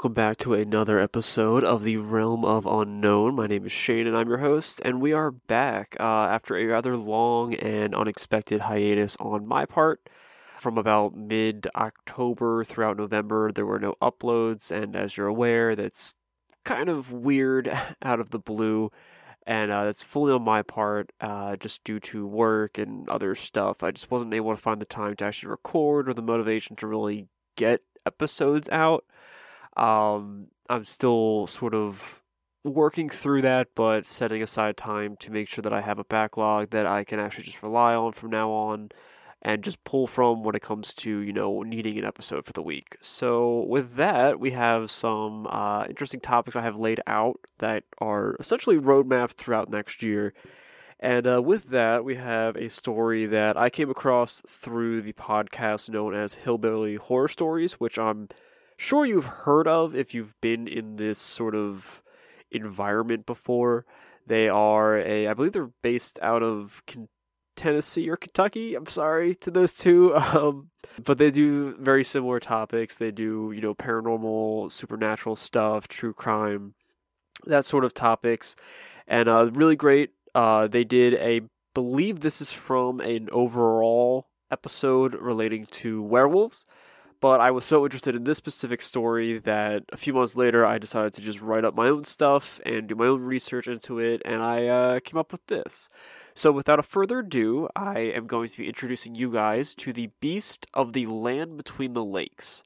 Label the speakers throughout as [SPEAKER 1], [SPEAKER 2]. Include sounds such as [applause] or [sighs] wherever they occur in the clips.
[SPEAKER 1] Welcome back to another episode of the Realm of Unknown. My name is Shane, and I'm your host, and we are back uh, after a rather long and unexpected hiatus on my part. From about mid October throughout November, there were no uploads, and as you're aware, that's kind of weird [laughs] out of the blue, and uh, that's fully on my part, uh, just due to work and other stuff. I just wasn't able to find the time to actually record or the motivation to really get episodes out. Um, I'm still sort of working through that, but setting aside time to make sure that I have a backlog that I can actually just rely on from now on and just pull from when it comes to, you know, needing an episode for the week. So, with that, we have some uh, interesting topics I have laid out that are essentially roadmapped throughout next year. And uh, with that, we have a story that I came across through the podcast known as Hillbilly Horror Stories, which I'm sure you've heard of if you've been in this sort of environment before. They are a, I believe they're based out of Tennessee or Kentucky. I'm sorry to those two, [laughs] um, but they do very similar topics. They do, you know, paranormal, supernatural stuff, true crime, that sort of topics, and uh, really great. Uh, they did a, believe this is from an overall episode relating to werewolves but I was so interested in this specific story that a few months later I decided to just write up my own stuff and do my own research into it, and I uh, came up with this. So, without a further ado, I am going to be introducing you guys to the Beast of the Land Between the Lakes.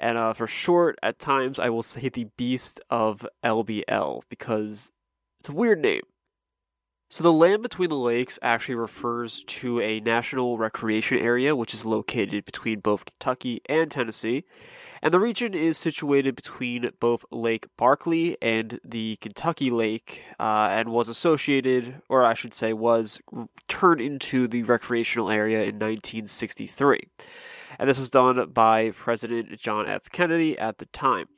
[SPEAKER 1] And uh, for short, at times I will say the Beast of LBL because it's a weird name. So the land between the lakes actually refers to a national recreation area which is located between both Kentucky and Tennessee. And the region is situated between both Lake Barkley and the Kentucky Lake, uh, and was associated, or I should say, was turned into the recreational area in 1963. And this was done by President John F. Kennedy at the time.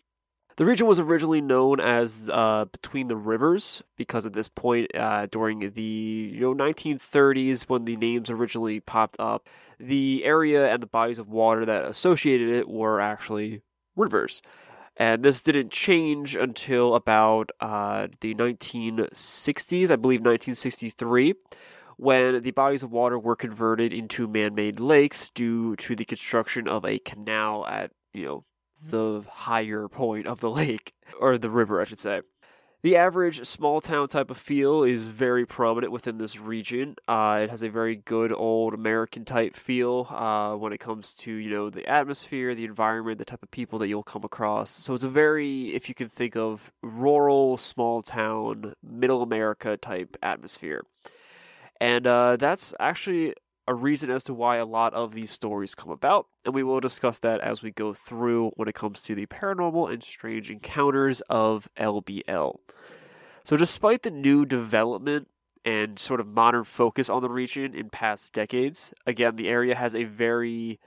[SPEAKER 1] The region was originally known as uh, Between the Rivers because at this point, uh, during the you know 1930s, when the names originally popped up, the area and the bodies of water that associated it were actually rivers. And this didn't change until about uh, the 1960s, I believe 1963, when the bodies of water were converted into man made lakes due to the construction of a canal at, you know, the higher point of the [laughs] lake, or the river, I should say. The average small town type of feel is very prominent within this region. Uh, it has a very good old American type feel uh, when it comes to you know the atmosphere, the environment, the type of people that you'll come across. So it's a very, if you can think of rural, small town, middle America type atmosphere, and uh, that's actually a reason as to why a lot of these stories come about, and we will discuss that as we go through when it comes to the paranormal and strange encounters of LBL. So, despite the new development and sort of modern focus on the region in past decades, again, the area has a very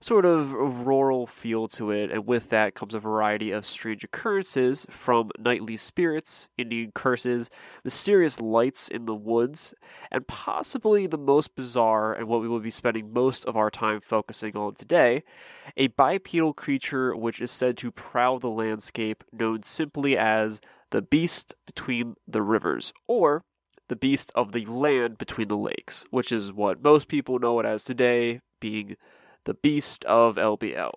[SPEAKER 1] sort of rural feel to it, and with that comes a variety of strange occurrences from nightly spirits, Indian curses, mysterious lights in the woods, and possibly the most bizarre and what we will be spending most of our time focusing on today a bipedal creature which is said to prowl the landscape, known simply as the beast between the rivers, or the beast of the land between the lakes, which is what most people know it as today, being the Beast of LBL.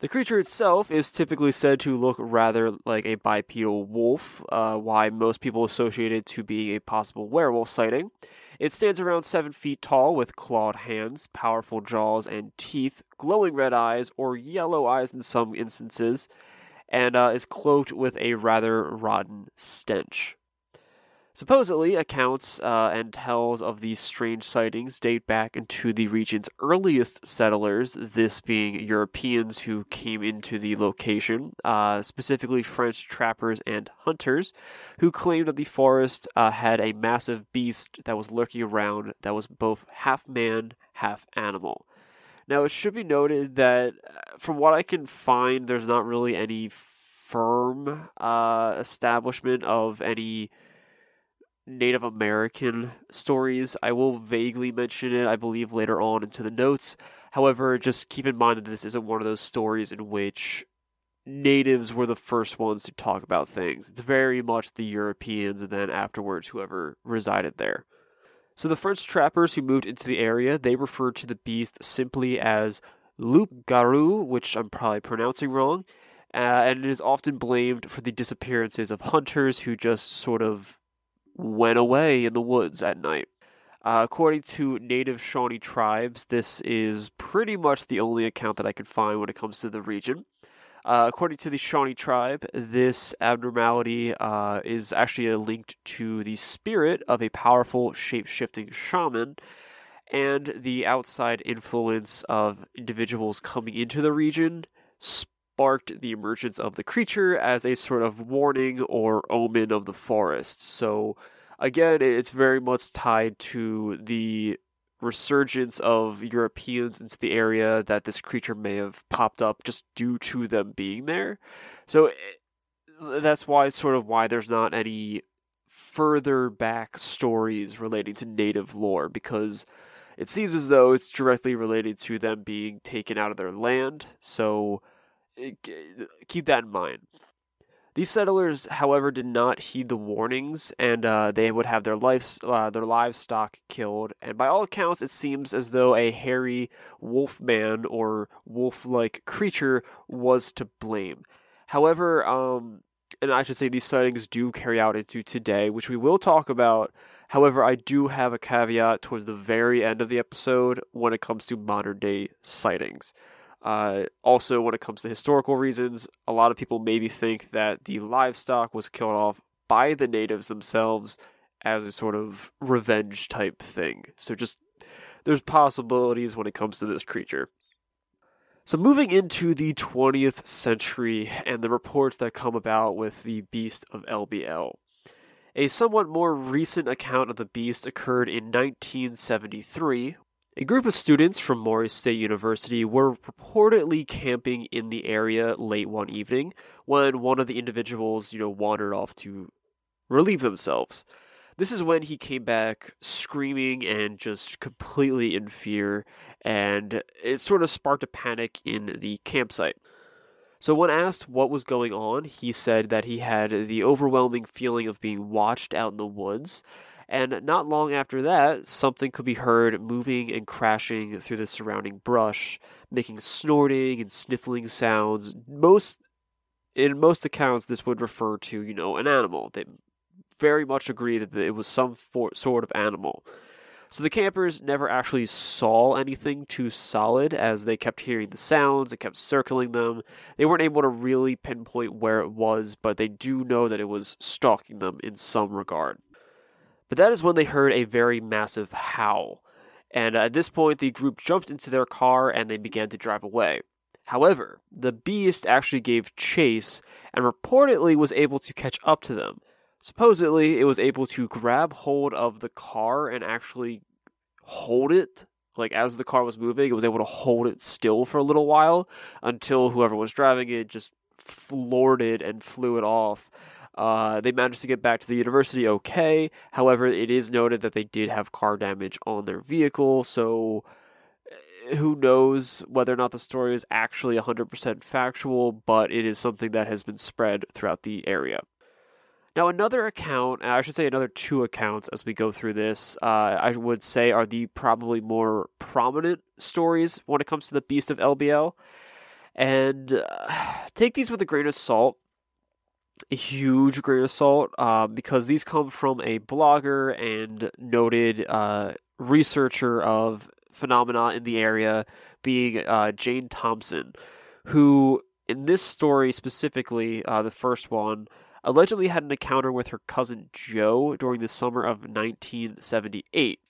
[SPEAKER 1] The creature itself is typically said to look rather like a bipedal wolf, uh, why most people associate it to being a possible werewolf sighting. It stands around 7 feet tall with clawed hands, powerful jaws and teeth, glowing red eyes or yellow eyes in some instances, and uh, is cloaked with a rather rotten stench. Supposedly, accounts uh, and tells of these strange sightings date back into the region's earliest settlers, this being Europeans who came into the location, uh, specifically French trappers and hunters, who claimed that the forest uh, had a massive beast that was lurking around that was both half man, half animal. Now, it should be noted that uh, from what I can find, there's not really any firm uh, establishment of any Native American stories. I will vaguely mention it, I believe, later on into the notes. However, just keep in mind that this isn't one of those stories in which natives were the first ones to talk about things. It's very much the Europeans and then afterwards whoever resided there. So the French trappers who moved into the area, they referred to the beast simply as loup garou, which I'm probably pronouncing wrong, uh, and it is often blamed for the disappearances of hunters who just sort of went away in the woods at night. Uh, according to native Shawnee tribes, this is pretty much the only account that I could find when it comes to the region. Uh, according to the Shawnee tribe, this abnormality uh, is actually linked to the spirit of a powerful shape shifting shaman and the outside influence of individuals coming into the region sparked the emergence of the creature as a sort of warning or omen of the forest. So, again, it's very much tied to the resurgence of Europeans into the area that this creature may have popped up just due to them being there. So eh, that's why sort of why there's not any further back stories relating to native lore because it seems as though it's directly related to them being taken out of their land. So keep that in mind. These settlers, however, did not heed the warnings, and uh, they would have their lives, uh, their livestock killed. And by all accounts, it seems as though a hairy wolf man or wolf-like creature was to blame. However, um, and I should say these sightings do carry out into today, which we will talk about. However, I do have a caveat towards the very end of the episode when it comes to modern day sightings. Uh, also, when it comes to historical reasons, a lot of people maybe think that the livestock was killed off by the natives themselves as a sort of revenge type thing. So, just there's possibilities when it comes to this creature. So, moving into the 20th century and the reports that come about with the Beast of LBL. A somewhat more recent account of the beast occurred in 1973 a group of students from Murray State University were purportedly camping in the area late one evening when one of the individuals, you know, wandered off to relieve themselves. This is when he came back screaming and just completely in fear, and it sort of sparked a panic in the campsite. So, when asked what was going on, he said that he had the overwhelming feeling of being watched out in the woods and not long after that, something could be heard moving and crashing through the surrounding brush, making snorting and sniffling sounds. Most in most accounts this would refer to, you know, an animal. They very much agree that it was some for, sort of animal. So the campers never actually saw anything too solid as they kept hearing the sounds, it kept circling them. They weren't able to really pinpoint where it was, but they do know that it was stalking them in some regard. But that is when they heard a very massive howl. And at this point, the group jumped into their car and they began to drive away. However, the beast actually gave chase and reportedly was able to catch up to them. Supposedly, it was able to grab hold of the car and actually hold it. Like, as the car was moving, it was able to hold it still for a little while until whoever was driving it just floored it and flew it off. Uh, they managed to get back to the university okay. However, it is noted that they did have car damage on their vehicle, so eh, who knows whether or not the story is actually 100% factual, but it is something that has been spread throughout the area. Now, another account, I should say another two accounts as we go through this, uh, I would say are the probably more prominent stories when it comes to the Beast of LBL. And uh, [sighs] take these with a grain of salt a huge grain of salt uh, because these come from a blogger and noted uh, researcher of phenomena in the area, being uh, Jane Thompson, who, in this story specifically, uh, the first one, allegedly had an encounter with her cousin Joe during the summer of 1978.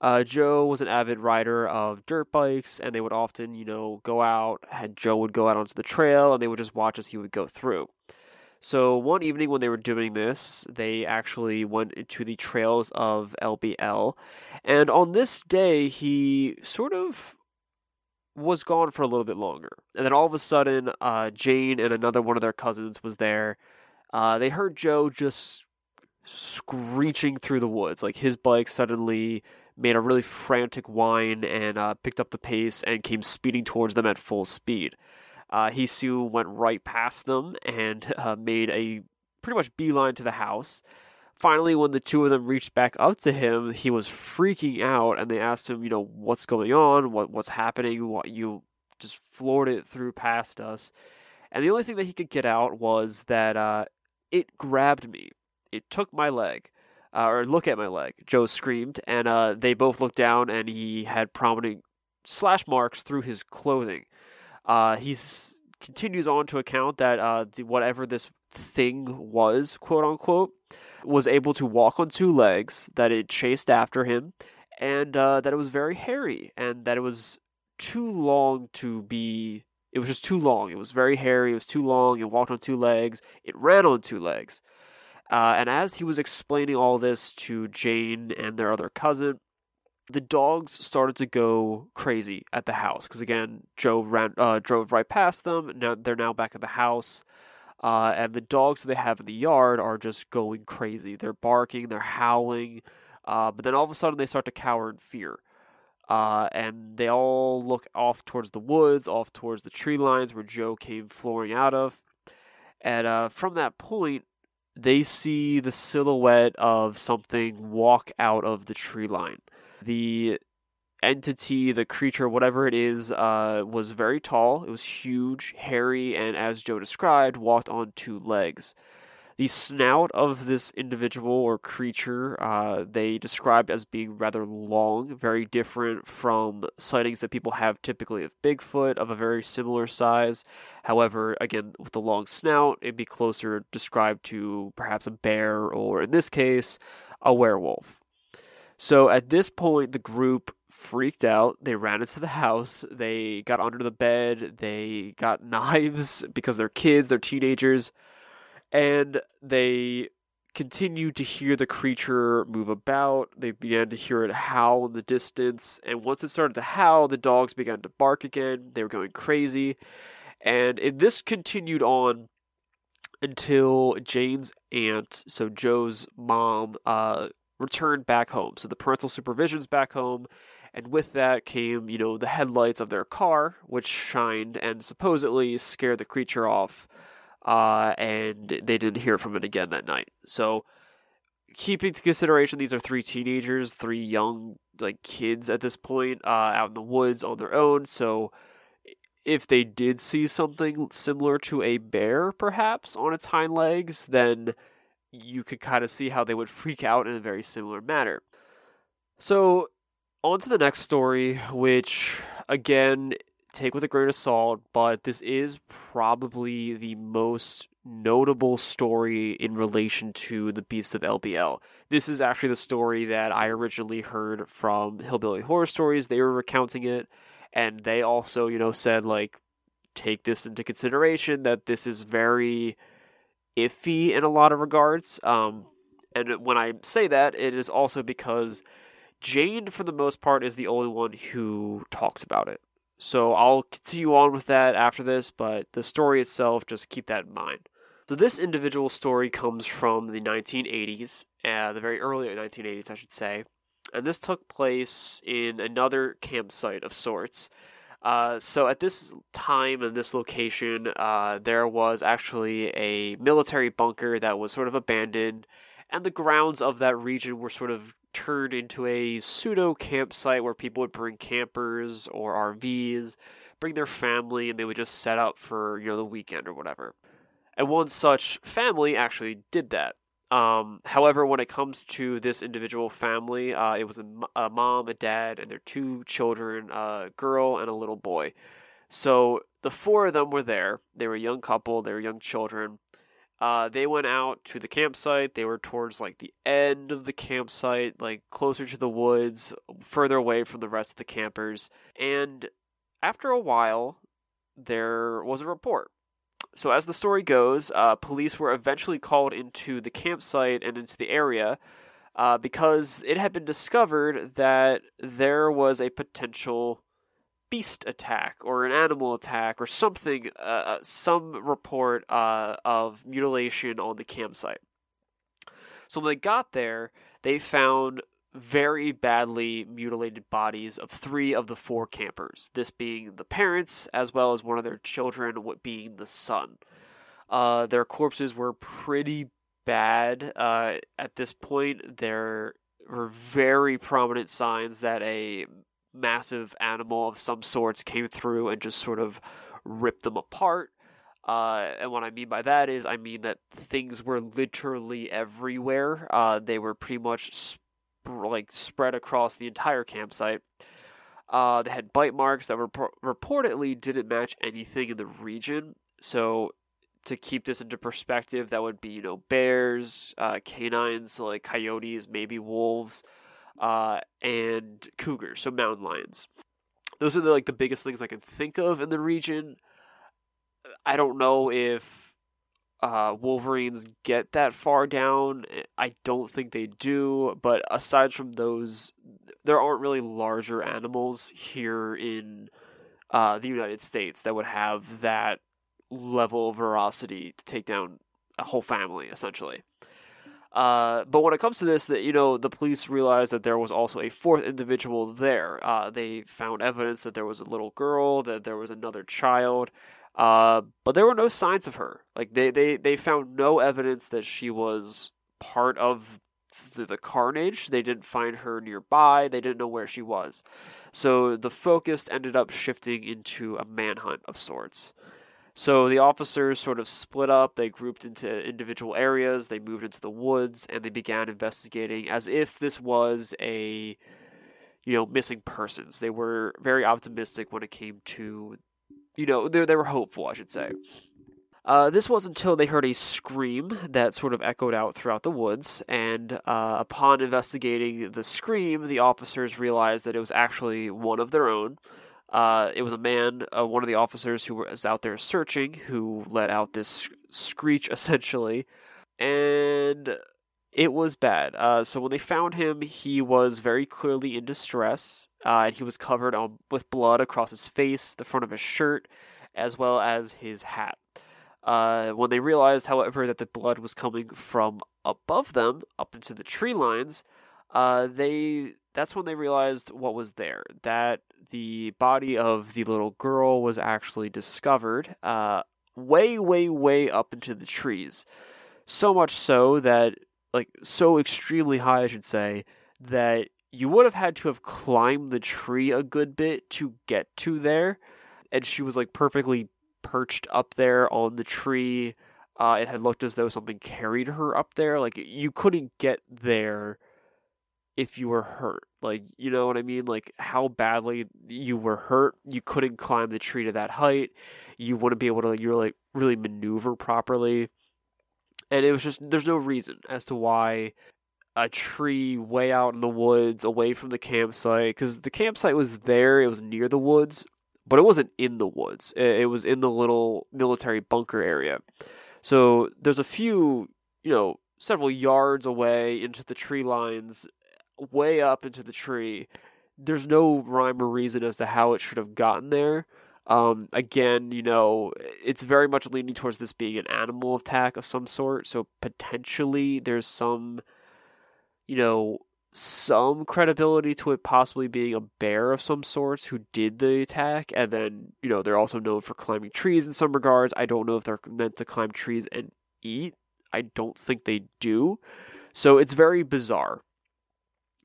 [SPEAKER 1] Uh, Joe was an avid rider of dirt bikes, and they would often, you know, go out. And Joe would go out onto the trail, and they would just watch as he would go through. So one evening when they were doing this, they actually went into the trails of LBL, and on this day he sort of was gone for a little bit longer. And then all of a sudden, uh, Jane and another one of their cousins was there. Uh, they heard Joe just screeching through the woods. Like his bike suddenly made a really frantic whine and uh, picked up the pace and came speeding towards them at full speed. Uh, he soon went right past them and [laughs] uh, made a pretty much beeline to the house. Finally, when the two of them reached back up to him, he was freaking out, and they asked him, you know, what's going on, what what's happening, what you just floored it through past us, and the only thing that he could get out was that uh, it grabbed me, it took my leg, uh, or look at my leg. Joe screamed, and uh, they both looked down, and he had prominent slash marks through his clothing. Uh, he continues on to account that uh, the, whatever this thing was, quote unquote, was able to walk on two legs, that it chased after him, and uh, that it was very hairy, and that it was too long to be. It was just too long. It was very hairy. It was too long. It walked on two legs. It ran on two legs. Uh, and as he was explaining all this to Jane and their other cousin, the dogs started to go crazy at the house because again, Joe ran, uh, drove right past them. Now they're now back at the house. Uh, and the dogs they have in the yard are just going crazy. They're barking, they're howling, uh, but then all of a sudden they start to cower in fear. Uh, and they all look off towards the woods, off towards the tree lines where Joe came flooring out of. And uh, from that point, they see the silhouette of something walk out of the tree line. The entity, the creature, whatever it is, uh, was very tall. It was huge, hairy, and as Joe described, walked on two legs. The snout of this individual or creature uh, they described as being rather long, very different from sightings that people have typically of Bigfoot of a very similar size. However, again, with the long snout, it'd be closer described to perhaps a bear or, in this case, a werewolf. So at this point, the group freaked out. They ran into the house. They got under the bed. They got [laughs] knives because they're kids, they're teenagers. And they continued to hear the creature move about. They began to hear it howl in the distance. And once it started to howl, the dogs began to bark again. They were going crazy. And this continued on until Jane's aunt, so Joe's mom, uh, returned back home. So the parental supervision's back home, and with that came, you know, the headlights of their car, which shined and supposedly scared the creature off. Uh, and they didn't hear from it again that night. So, keeping to consideration, these are three teenagers, three young like kids at this point, uh, out in the woods on their own. So, if they did see something similar to a bear, perhaps on its hind legs, then you could kind of see how they would freak out in a very similar manner. So, on to the next story, which again, take with a grain of salt, but this is probably the most notable story in relation to the Beast of LBL. This is actually the story that I originally heard from Hillbilly Horror Stories. They were recounting it, and they also, you know, said, like, take this into consideration that this is very iffy in a lot of regards. Um, and when I say that, it is also because Jane, for the most part, is the only one who talks about it. So I'll continue on with that after this, but the story itself, just keep that in mind. So this individual story comes from the 1980s, uh, the very early 1980s, I should say, and this took place in another campsite of sorts. Uh, so at this time and this location, uh, there was actually a military bunker that was sort of abandoned, and the grounds of that region were sort of turned into a pseudo campsite where people would bring campers or RVs, bring their family, and they would just set up for you know the weekend or whatever. And one such family actually did that. Um, however, when it comes to this individual family, uh, it was a, a, mom, a dad, and their two children, a girl and a little boy. So the four of them were there. They were a young couple, they were young children. Uh, they went out to the campsite. They were towards like the end of the campsite, like closer to the woods, further away from the rest of the campers. And after a while, there was a report. So, as the story goes, uh, police were eventually called into the campsite and into the area uh, because it had been discovered that there was a potential beast attack or an animal attack or something, uh, uh, some report uh, of mutilation on the campsite. So when they got there, they found very badly mutilated bodies of three of the four campers, this being the parents as well as one of their children, being the son. Uh, their corpses were pretty bad uh, at this point. There were very prominent signs that a massive animal of some sorts came through and just sort of ripped them apart. Uh, and what I mean by that is, I mean that things were literally everywhere. Uh, they were pretty much like spread across the entire campsite. Uh, they had bite marks that were reportedly didn't match anything in the region. So, to keep this into perspective, that would be you know bears, uh, canines, so like coyotes, maybe wolves, uh, and cougars, so mountain lions. Those are the, like the biggest things I can think of in the region. I don't know if uh, Wolverines get that far down. I don't think they do. But aside from those, there aren't really larger animals here in uh, the United States that would have that level of ferocity to take down a whole family, essentially. Uh, but when it comes to this, that you know, the police realized that there was also a fourth individual there. Uh, they found evidence that there was a little girl, that there was another child, uh, but there were no signs of her. Like they, they, they found no evidence that she was part of the, the carnage. They didn't find her nearby. They didn't know where she was. So the focus ended up shifting into a manhunt of sorts. So the officers sort of split up, they grouped into individual areas, they moved into the woods, and they began investigating as if this was a you know, missing persons. They were very optimistic when it came to you know, they, they were hopeful, I should say. Uh, this was until they heard a scream that sort of echoed out throughout the woods, and uh, upon investigating the scream, the officers realized that it was actually one of their own. Uh, it was a man, uh, one of the officers who was out there searching, who let out this screech [laughs] essentially, and it was bad. Uh, so when they found him, he was very clearly in distress, uh, and he was covered with blood across his face, the front of his shirt, as well as his hat. Uh, when they realized, however, that the blood was coming from above them, up into the tree lines, uh, they that's when they realized what was there. That the body of the little girl was actually discovered, uh, way, way, way up into the trees. So much so that like so extremely high, I should say, that you would have had to have climbed the tree a good bit to get to there. And she was like perfectly perched up there on the tree. Uh, it had looked as though something carried her up there. Like you couldn't get there if you were hurt. Like, you know what I mean? Like how badly you were hurt, you couldn't climb the tree to that height. You wouldn't be able to you're like really maneuver properly and it was just there's no reason as to why a tree way out in the woods away from the campsite because the campsite was there it was near the woods but it wasn't in the woods it was in the little military bunker area. So there's a few you know several yards away into the tree lines way up into the tree there's no rhyme or reason as to how it should have gotten there um, again, you know, it's very much leaning towards this being an animal attack of some sort. So potentially there's some, you know, some credibility to it possibly being a bear of some sorts who did the attack. And then, you know, they're also known for climbing trees in some regards. I don't know if they're meant to climb trees and eat. I don't think they do. So it's very bizarre.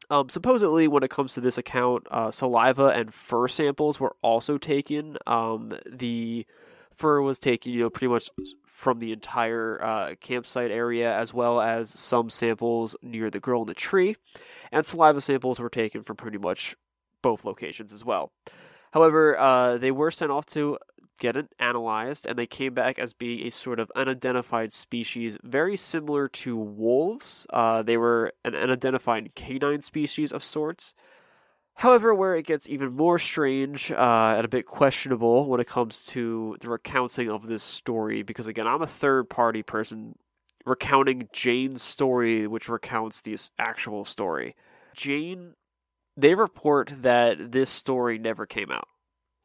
[SPEAKER 1] Um, supposedly, when it comes to this account, uh, saliva and fur samples were also taken. Um, the fur was taken, you know, pretty much from the entire uh, campsite area, as well as some samples near the girl in the tree, and saliva samples were taken from pretty much both locations as well. However, uh, they were sent off to get it analyzed, and they came back as being a sort of unidentified species, very similar to wolves. Uh, they were an unidentified canine species of sorts. However, where it gets even more strange uh, and a bit questionable when it comes to the recounting of this story, because again, I'm a third party person recounting Jane's story, which recounts this actual story. Jane, they report that this story never came out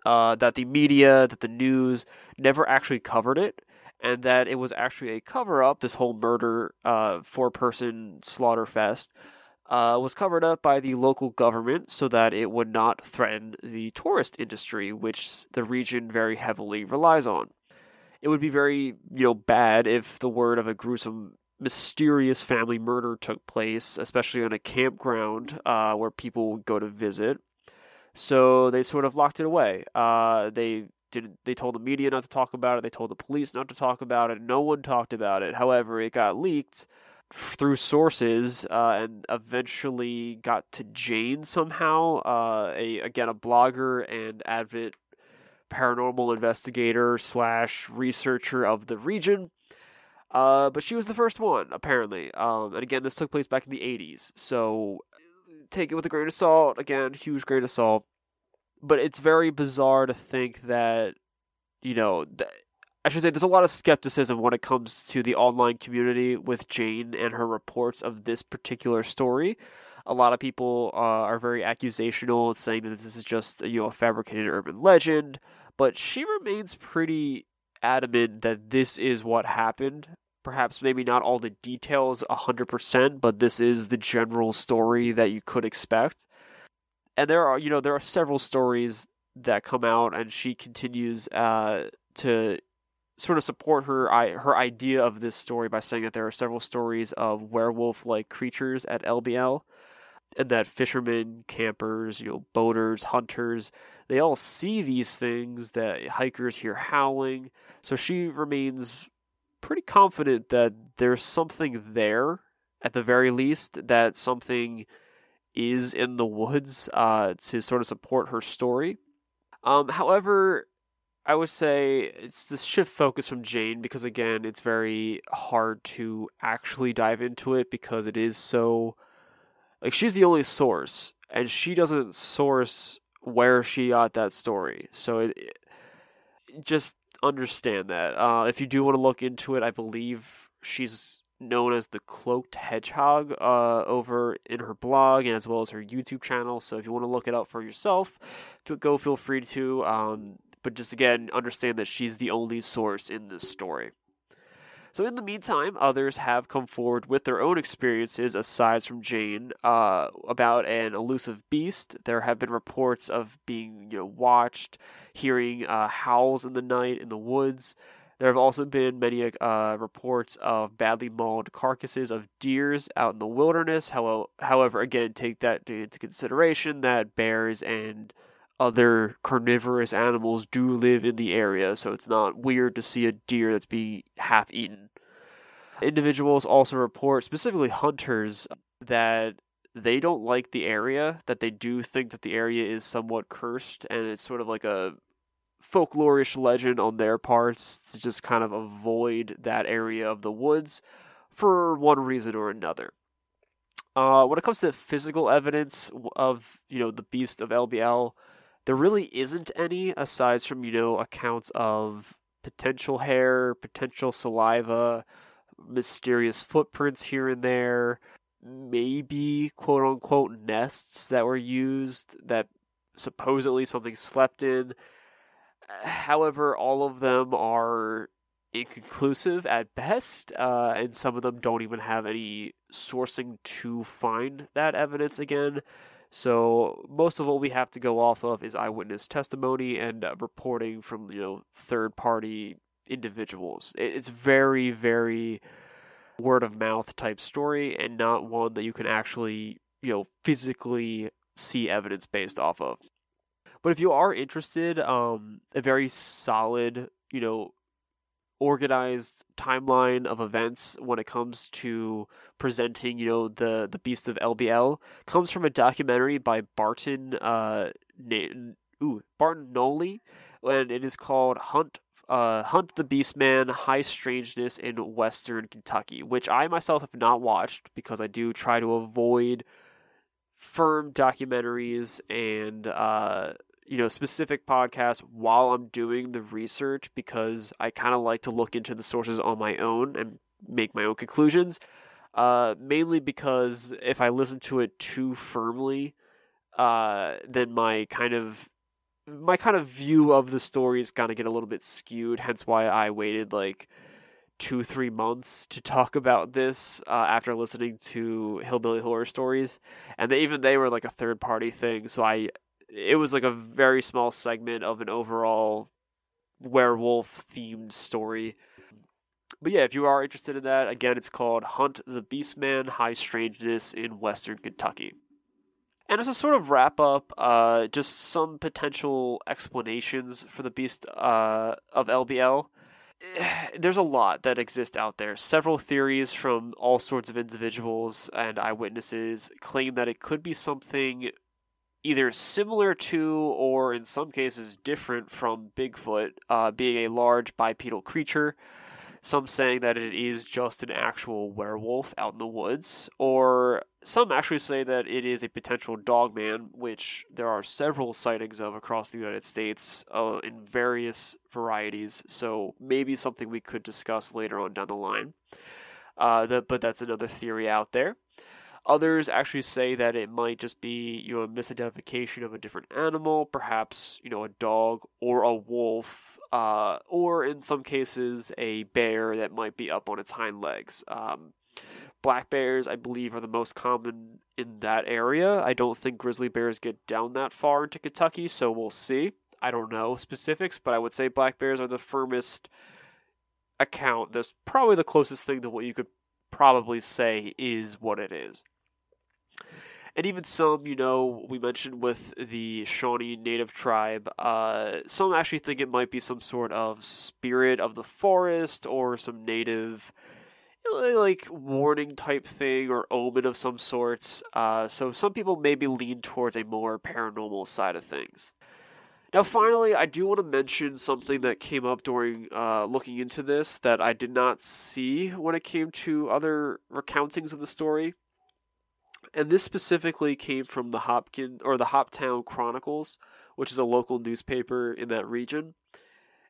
[SPEAKER 1] uh, that the media, that the news never actually covered it, and that it was actually a cover up, this whole murder, uh, four person slaughter fest, uh, was covered up by the local government so that it would not threaten the tourist industry, which the region very heavily relies on. It would be very, you know, bad if the word of a gruesome, mysterious family murder took place, especially on a campground uh, where people would go to visit. So they sort of locked it away. Uh, they did they told the media not to talk about it. They told the police not to talk about it. No one talked about it. However, it got leaked through sources uh, and eventually got to Jane somehow. Uh, a again a blogger and avid paranormal investigator slash researcher of the region. Uh, but she was the first one apparently. Um, and again, this took place back in the '80s, so take it with a grain of salt. Again, huge grain of salt. But it's very bizarre to think that you know. I should say there's a lot of skepticism when it comes to the online community with Jane and her reports of this particular story. A lot of people uh, are very accusational, saying that this is just you know a fabricated urban legend, but she remains pretty adamant that this is what happened. Perhaps maybe not all the details 100%, but this is the general story that you could expect. And there are, you know, there are several stories that come out, and she continues uh, to sort of support her I, her idea of this story by saying that there are several stories of werewolf-like creatures at LBL, and that fishermen, campers, you know, boaters, hunters, they all see these things that hikers hear howling. So she remains pretty confident that there's something there at the very least that something is in the woods uh, to sort of support her story. Um, however, I would say it's the shift focus from Jane because again, it's very hard to actually dive into it because it is so like she's the only source and she doesn't source where she got that story. So it, it just understand that. Uh, if you do want to look into it, I believe she's known as the Cloaked Hedgehog uh, over in her blog and as well as her YouTube channel. So if you want to look it up for yourself, go feel free to. Um, but just again, understand that she's the only source in this story. So, in the meantime, others have come forward with their own experiences aside from Jane uh, about an elusive beast. There have been reports of being, you know, watched, hearing uh, howls in the night in the woods. There have also been many uh, reports of badly mauled carcasses of deers out in the wilderness. However, again, take that into consideration that bears and other carnivorous animals do live in the area, so it's not weird to see a deer that's being half eaten. Individuals also report, specifically hunters, that they don't like the area, that they do think that the area is somewhat cursed, and it's sort of like a folklorish legend on their parts to just kind of avoid that area of the woods for one reason or another. Uh, when it comes to physical evidence of you know the beast of LBL, there really isn't any aside from you know accounts of potential hair, potential saliva, mysterious footprints here and there, maybe quote unquote nests that were used that supposedly something slept in. However, all of them are inconclusive at best, uh, and some of them don't even have any sourcing to find that evidence again. So most of what we have to go off of is eyewitness testimony and uh, reporting from you know third party individuals. It's very very word of mouth type story and not one that you can actually you know physically see evidence based off of. But if you are interested, um, a very solid you know organized timeline of events when it comes to presenting, you know, the the Beast of LBL comes from a documentary by Barton uh na- ooh, Barton Nolly and it is called Hunt uh, Hunt the Beastman High Strangeness in Western Kentucky, which I myself have not watched because I do try to avoid firm documentaries and uh, you know specific podcasts while I'm doing the research because I kind of like to look into the sources on my own and make my own conclusions. Uh, mainly because if I listen to it too firmly, uh, then my kind of my kind of view of the story is gonna get a little bit skewed. Hence why I waited like two, three months to [laughs] talk about this uh, after listening to Hillbilly Horror Stories, and they, even they were like a third party thing. So I, it was like a very small segment of an overall werewolf themed story. But yeah, if you are interested in that, again, it's called Hunt the Beastman High Strangeness in Western Kentucky. And as a sort of wrap up, uh, just some potential explanations for the beast uh, of LBL. [sighs] There's a lot that exist out there. Several theories from all sorts of individuals and eyewitnesses claim that it could be something either similar to or in some cases different from Bigfoot, uh, being a large bipedal creature some saying that it is just an actual werewolf out in the woods, or some actually say that it is a potential dogman, which there are several sightings of across the United States uh, in various varieties, so maybe something we could discuss later on down the line. Uh, but that's another theory out there. Others actually say that it might just be, you know, a misidentification of a different animal, perhaps, you know, a dog or a wolf, uh, or in some cases, a bear that might be up on its hind legs. Um, black bears, I believe, are the most common in that area. I don't think grizzly bears get down that far into Kentucky, so we'll see. I don't know specifics, but I would say black bears are the firmest account. That's probably the closest thing to what you could probably say is what it is and even some, you know, we mentioned with the Shawnee Native tribe, uh, some actually think it might be some sort of spirit of the forest or some native, like, warning type thing or omen of some sorts. Uh, so some people maybe lean towards a more paranormal side of things. Now, finally, I do want to mention something that came up during uh, looking into this that I did not see when it came to other recountings of the story and this specifically came from the Hopkin or the Hoptown Chronicles, which is a local newspaper in that region.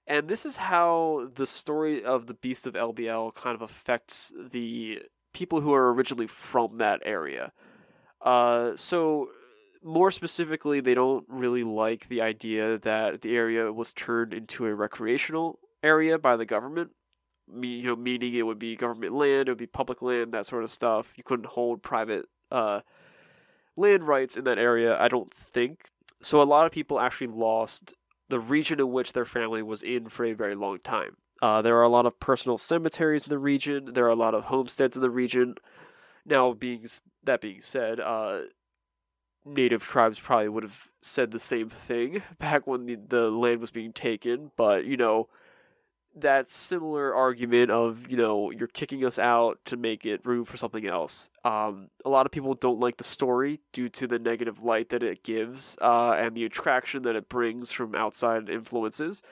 [SPEAKER 1] And this is how the story of the Beast of LBL kind of affects the people who are originally from that area. Uh, so, more specifically, they don't really like the idea that the area was turned into a recreational area by the government. Me, you know, meaning it would be government land, it would be public land, that sort of stuff. You couldn't hold private uh, land rights in that area, I don't think. So a lot of people actually lost the region in which their family was in for a very long time. Uh, there are a lot of personal cemeteries in the region. There are a lot of homesteads in the region. Now, being that being said, uh, native tribes probably would have said the same thing [laughs] back when the, the land was being taken. But you know, that similar argument of you know you're kicking us out to make it room for something else. Um, a lot of people don't like the story due to the negative light that it gives uh, and the attraction that it brings from outside influences.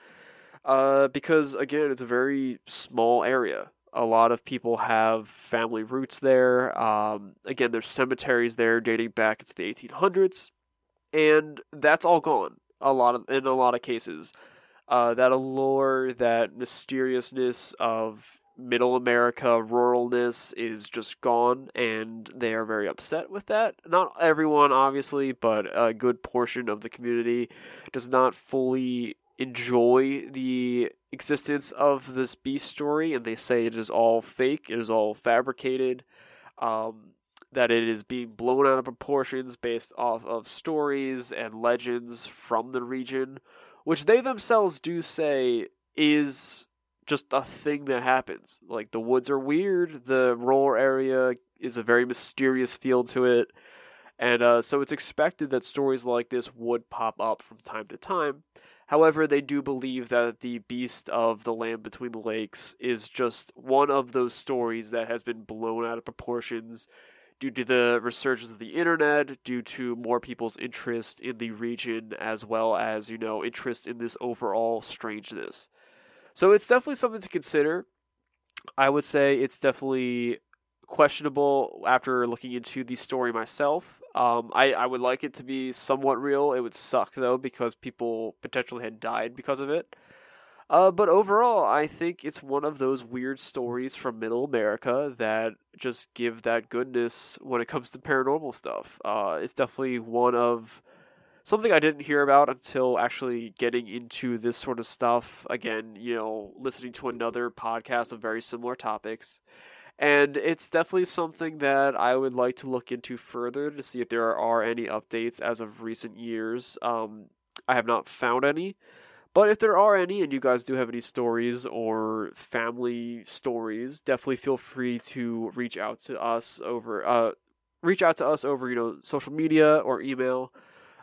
[SPEAKER 1] Uh, because again, it's a very small area. A lot of people have family roots there. Um, again, there's cemeteries there dating back to the 1800s, and that's all gone. A lot of in a lot of cases uh, that allure, that mysteriousness of middle America ruralness is just gone, and they are very upset with that. Not everyone, obviously, but a good portion of the community does not fully enjoy the existence of this beast story, and they say it is all fake, it is all fabricated. Um, that it is being blown out of proportions based off of stories and legends from the region which they themselves do say is just a thing that happens. Like the woods are weird, the rural area is a very mysterious feel to it, and uh, so it's expected that stories like this would pop up from time to time. However, they do believe that the beast of the land between the lakes is just one of those stories that has been blown out of proportions due to the resurgence of the internet, due to more people's interest in the region, as well as, you know, interest in this overall strangeness. So it's definitely something to consider. I would say it's definitely questionable after looking into the story myself. Um, I, I would like it to be somewhat real. It would suck though because people potentially had died because of it. Uh, but overall, I think it's one of those weird stories from Middle America that just give that goodness when it comes to paranormal stuff. Uh, it's definitely one of something I didn't hear about until actually getting into this sort of stuff. Again, you know, listening to another podcast of very similar topics. And it's definitely something that I would like to look into further to see if there are any updates as of recent years. Um, I have not found any. But if there are any, and you guys do have any stories or family stories, definitely feel free to reach out to us over uh, reach out to us over you know social media or email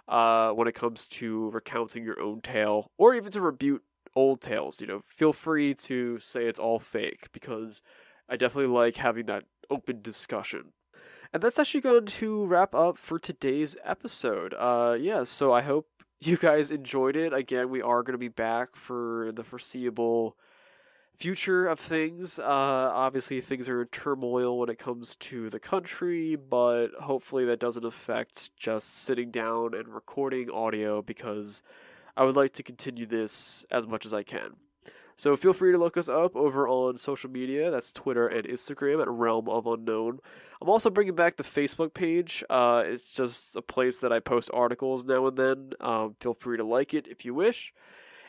[SPEAKER 1] uh, when it comes to recounting your own tale or even to rebuke old tales. You know, feel free to say it's all fake because I definitely like having that open discussion. And that's actually going to wrap up for today's episode. Uh, yeah, so I hope you guys enjoyed it. Again, we are going to be back for the foreseeable future of things. Uh, obviously, things are in turmoil when it comes to the country, but hopefully that doesn't affect just sitting down and recording audio because I would like to continue this as much as I can. So feel free to look us up over on social media. That's Twitter and Instagram at Realm of Unknown. I'm also bringing back the Facebook page. Uh, it's just a place that I post articles now and then. Um, feel free to like it if you wish.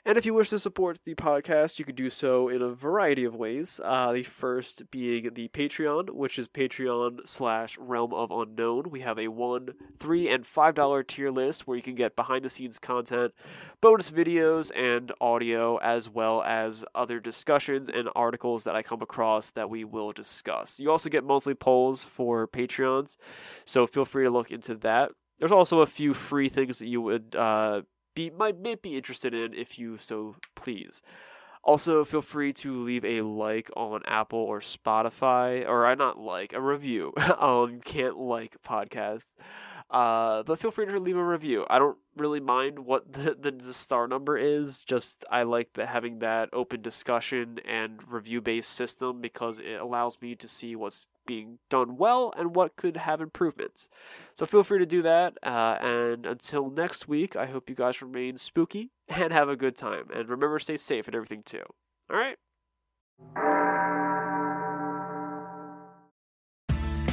[SPEAKER 1] And if you wish to support the podcast, you can do so in a variety of ways. Uh, the first being the Patreon, which is Patreon slash Realm of Unknown. We have a one, three, and five dollar tier list where you can get behind the scenes content, bonus videos, and audio, as well as other discussions and articles that I come across that we will discuss. You also get monthly polls for Patreons, so feel free to look into that. There's also a few free things that you would uh, be might, might be interested in if you so please. Also, feel free to leave a like on Apple or Spotify, or I not like a review. [laughs] um, can't like podcasts, uh, but feel free to leave a review. I don't really mind what [laughs] the, the, the star number is. Just I like the, having that open discussion and review based system because it allows me to see what's being done well and what could have improvements. So feel free to do that. Uh, and until next week, I hope you guys remain spooky [laughs] and have a good time. And remember, stay safe and everything too. All right.